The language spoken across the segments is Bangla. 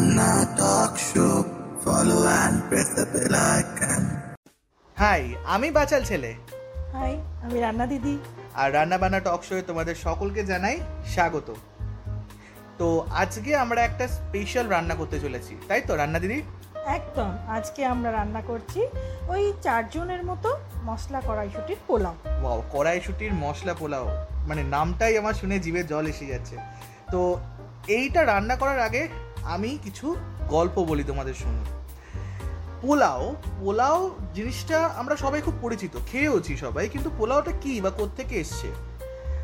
Ranna Talk Show. Follow and press the bell icon. Hi আমি বাচাল ছেলে হাই আমি রান্না দিদি আর রান্না বান্না টক শোয়ে তোমাদের সকলকে জানাই স্বাগত তো আজকে আমরা একটা স্পেশাল রান্না করতে চলেছি তাই তো রান্না দিদি একদম আজকে আমরা রান্না করছি ওই চারজনের মতো মশলা কড়াইশুটির পোলাও ওয়াও কড়াইশুটির মশলা পোলাও মানে নামটাই আমার শুনে জিভে জল এসে যাচ্ছে তো এইটা রান্না করার আগে আমি কিছু গল্প বলি তোমাদের শুনুন পোলাও পোলাও জিনিসটা আমরা সবাই খুব পরিচিত, খেয়েওছি সবাই, কিন্তু পোলাওটা কি বা কোত্থেকে এসছে?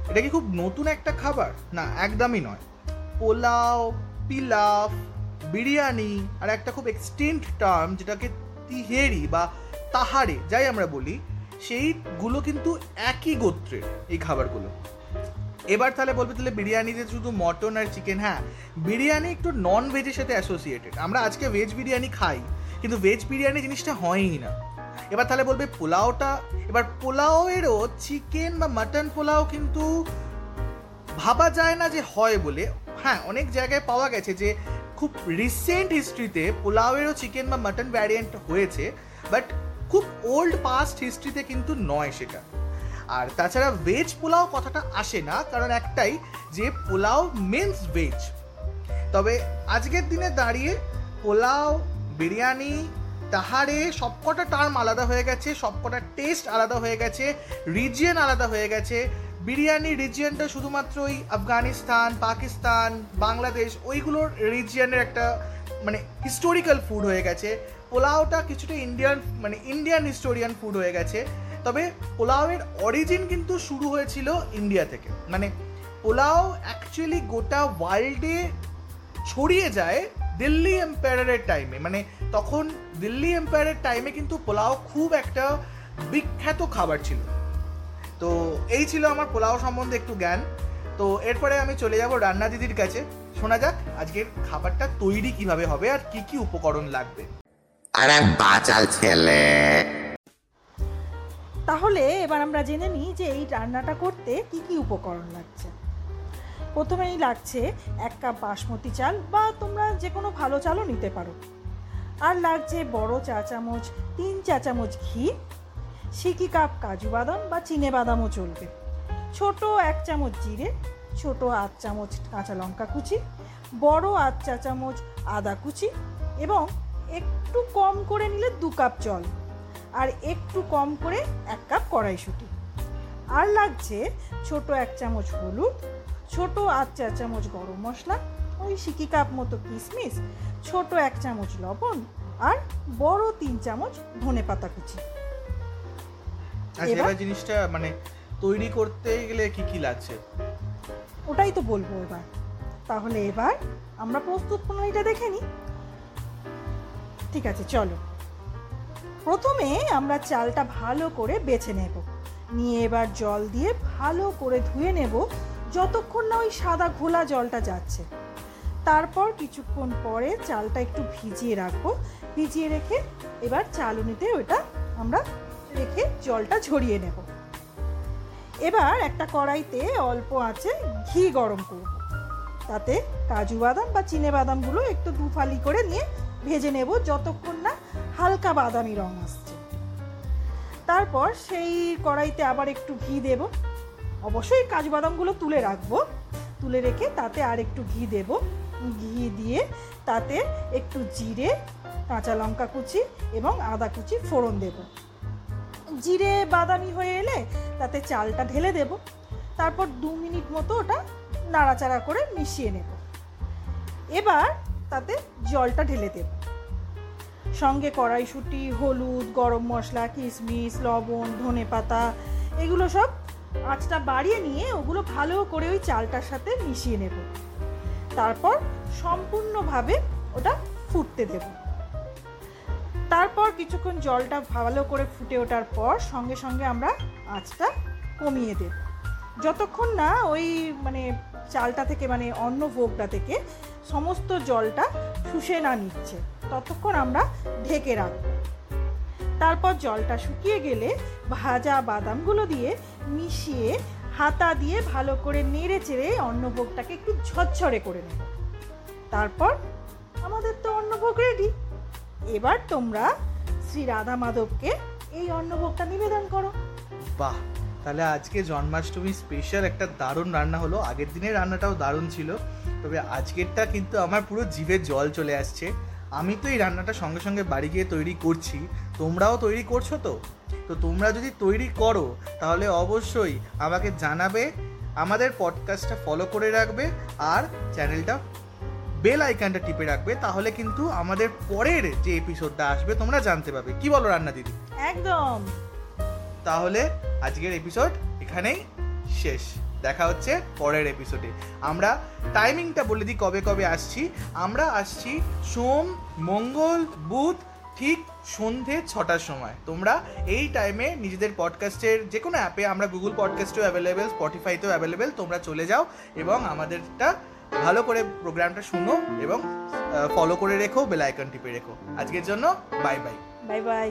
এটা কি খুব নতুন একটা খাবার? না, একদমই নয়। পোলাও, পিলাফ, বিরিয়ানি আর একটা খুব এক্সটেন্ট টার্ম যেটাকে তিহেরি বা তাহারে যাই আমরা বলি, সেইগুলো কিন্তু একই গোত্রের এই খাবারগুলো। এবার তাহলে বলবে তাহলে বিরিয়ানিতে শুধু মটন আর চিকেন হ্যাঁ। বিরিয়ানি একটু নন ভেজের সাথে অ্যাসোসিয়েটেড আমরা আজকে ভেজ বিরিয়ানি খাই, কিন্তু ভেজ বিরিয়ানি জিনিসটা হয়ই না। এবার তাহলে বলবে পোলাওটা, এবার পোলাওয়েরও চিকেন বা মাটন পোলাও কিন্তু ভাবা যায় না যে হয় বলে। হ্যাঁ অনেক জায়গায় পাওয়া গেছে যে খুব রিসেন্ট হিস্ট্রিতে পোলাওয়েরও চিকেন বা মাটন ভ্যারিয়েন্ট হয়েছে বাট খুব ওল্ড পাস্ট হিস্ট্রিতে কিন্তু নয় সেটা। আর তাছাড়া ভেজ পোলাও কথাটা আসে না, কারণ একটাই যে পোলাও মিন্স ভেজ তবে আজকের দিনে দাঁড়িয়ে পোলাও, বিরিয়ানি, তাহারে সবকটা টার্ম আলাদা হয়ে গেছে, সবকটা টেস্ট আলাদা হয়ে গেছে রিজিয়ন আলাদা হয়ে গেছে। বিরিয়ানি রিজিয়নটা শুধুমাত্র ওই আফগানিস্তান, পাকিস্তান, বাংলাদেশ, ওইগুলোর রিজিয়নের একটা মানে হিস্টোরিক্যাল ফুড হয়ে গেছে। পোলাওটা কিছুটা ইন্ডিয়ান মানে ইন্ডিয়ান হিস্টোরিয়ান ফুড হয়ে গেছে। তবে পোলাওয়ের অরিজিন কিন্তু শুরু হয়েছিল ইন্ডিয়া থেকে। মানে পোলাও অ্যাকচুয়ালি গোটা ওয়ার্ল্ডে ছড়িয়ে যায় দিল্লি এম্পায়ারের টাইমে মানে তখন দিল্লি এম্পায়ারের টাইমে কিন্তু পোলাও খুব একটা বিখ্যাত খাবার ছিল। তো এই ছিল আমার পোলাও সম্বন্ধে একটু জ্ঞান। তো এরপরে আমি চলে যাব রান্না দিদির কাছে। শোনা যাক আজকের খাবারটা তৈরি কীভাবে হবে আর কি কি উপকরণ লাগবে। আরে বাচাল ছেলে। তাহলে এবার আমরা জেনে নিই যে এই রান্নাটা করতে কি কি উপকরণ লাগছে। প্রথমেই লাগছে এক কাপ বাসমতি চাল বা তোমরা যে কোনো ভালো চালও নিতে পারো। আর লাগছে বড় চা চামচ, তিন চা চামচ ঘি, সিকি কাপ কাজু বাদাম বা চিনে বাদামও চলবে। ছোট এক চামচ জিরে, ছোট আধ চামচ কাঁচা লঙ্কা কুচি, বড় আধ চা চামচ আদা কুচি এবং একটু কম করে নিলে দু কাপ জল। আর একটু কম করে এক কাপ কড়াইশুঁটি। আর লাগছে ছোট এক চামচ হলুদ ছোট আধ চা চামচ গরম মশলা ওই সিকি কাপ মতো কিশমিশ ছোট এক চামচ লবণ আর বড় তিন চামচ ধনে পাতা কুচি। আচ্ছা? এবার জিনিসটা মানে তৈরি করতে গেলে কি কি লাগছে? ওটাই তো বলব এবার। তাহলে এবার আমরা প্রস্তুত প্রণালীটা দেখে নিই। ঠিক আছে চলো। প্রথমে আমরা চালটা ভালো করে বেছে নেব। নিয়ে এবার জল দিয়ে ভালো করে ধুয়ে নেব যতক্ষণ না ওই সাদা ঘোলা জলটা যাচ্ছে। তারপর কিছুক্ষণ পরে চালটা একটু ভিজিয়ে রাখব। ভিজিয়ে রেখে এবার চালুনিতে ওটা আমরা রেখে জলটা ঝরিয়ে নেব। এবার একটা কড়াইতে অল্প আছে ঘি গরম করব। তাতে কাজু বাদাম বা চিনে বাদামগুলো একটু দুফালি করে নিয়ে ভেজে নেব যতক্ষণ হালকা বাদামি রং আসছে। তারপর সেই কড়াইতে আবার একটু ঘি দেব। অবশ্যই কাজু বাদামগুলো তুলে রাখব। তুলে রেখে তাতে আর একটু ঘি দেব। ঘি দিয়ে তাতে একটু জিরে, কাঁচা লঙ্কা কুচি এবং আদা কুচি ফোড়ন দেবো। জিরে, বাদামি হয়ে এলে তাতে চালটা ঢেলে দেব। তারপর দু মিনিট মতো ওটা নাড়াচাড়া করে মিশিয়ে নেব। এবার তাতে জলটা ঢেলে দেব। সঙ্গে কড়াইশুঁটি, হলুদ, গরম মশলা, কিশমিশ, লবণ, ধনে পাতা, এগুলো সব আঁচটা বাড়িয়ে নিয়ে ওগুলো ভালো করে ওই চালটার সাথে মিশিয়ে নেব। তারপর সম্পূর্ণভাবে ওটা ফুটতে দেবো। তারপর কিছুক্ষণ জলটা ভালো করে ফুটে ওঠার পর সঙ্গে সঙ্গে আমরা আঁচটা কমিয়ে দেব। যতক্ষণ না ওই মানে চালটা থেকে মানে অন্য ভোগটা থেকে সমস্ত জলটা শুষে না নিচ্ছে। ততক্ষণ আমরা ঢেকে রাখব। তারপর জলটা শুকিয়ে গেলে ভাজা বাদামগুলো দিয়ে মিশিয়ে হাতা দিয়ে ভালো করে নেড়ে চেড়ে অন্নভোগটাকে একটু ঝরঝরে করে নেব। তারপর আমাদের তো অন্নভোগ রেডি এবার তোমরা শ্রী রাধা মাধবকে এই অন্নভোগটা নিবেদন করো। বাহ, তাহলে আজকে জন্মাষ্টমী স্পেশাল একটা দারুণ রান্না হলো। আগের দিনের রান্নাটাও দারুণ ছিল। তবে আজকেরটা কিন্তু আমার পুরো জিভে জল চলে আসছে। আমি তো এই রান্নাটা সঙ্গে সঙ্গে বাড়ি গিয়ে তৈরি করছি। তোমরাও তৈরি করছ তো? তো তোমরা যদি তৈরি করো তাহলে অবশ্যই আমাকে জানাবে আমাদের পডকাস্টটা ফলো করে রাখবে আর চ্যানেলটা বেল আইকনটা টিপে রাখবে। তাহলে কিন্তু আমাদের পরের যে এপিসোডটা আসবে তোমরা জানতে পারবে কি বলো রান্না দিদি? একদম। তাহলে আজকের এপিসোড এখানেই শেষ। দেখা হচ্ছে পরের এপিসোডে আমরা টাইমিংটা বলে দিই কবে কবে আসছি। আমরা আসছি সোম মঙ্গল বুধ ঠিক সন্ধে ছটার সময়। তোমরা এই টাইমে নিজেদের পডকাস্টের যে কোনো অ্যাপে আমরা গুগল পডকাস্টেও অ্যাভেলেবেল স্পটিফাইতেও অ্যাভেলেবেল তোমরা চলে যাও এবং আমাদেরটা ভালো করে প্রোগ্রামটা শুনো এবং ফলো করে রেখো বেল আইকন টিপে রেখো। আজকের জন্য বাই বাই বাই বাই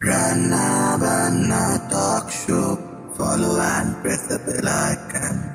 রান্না বান্না Talk Show. Follow and press the bell icon.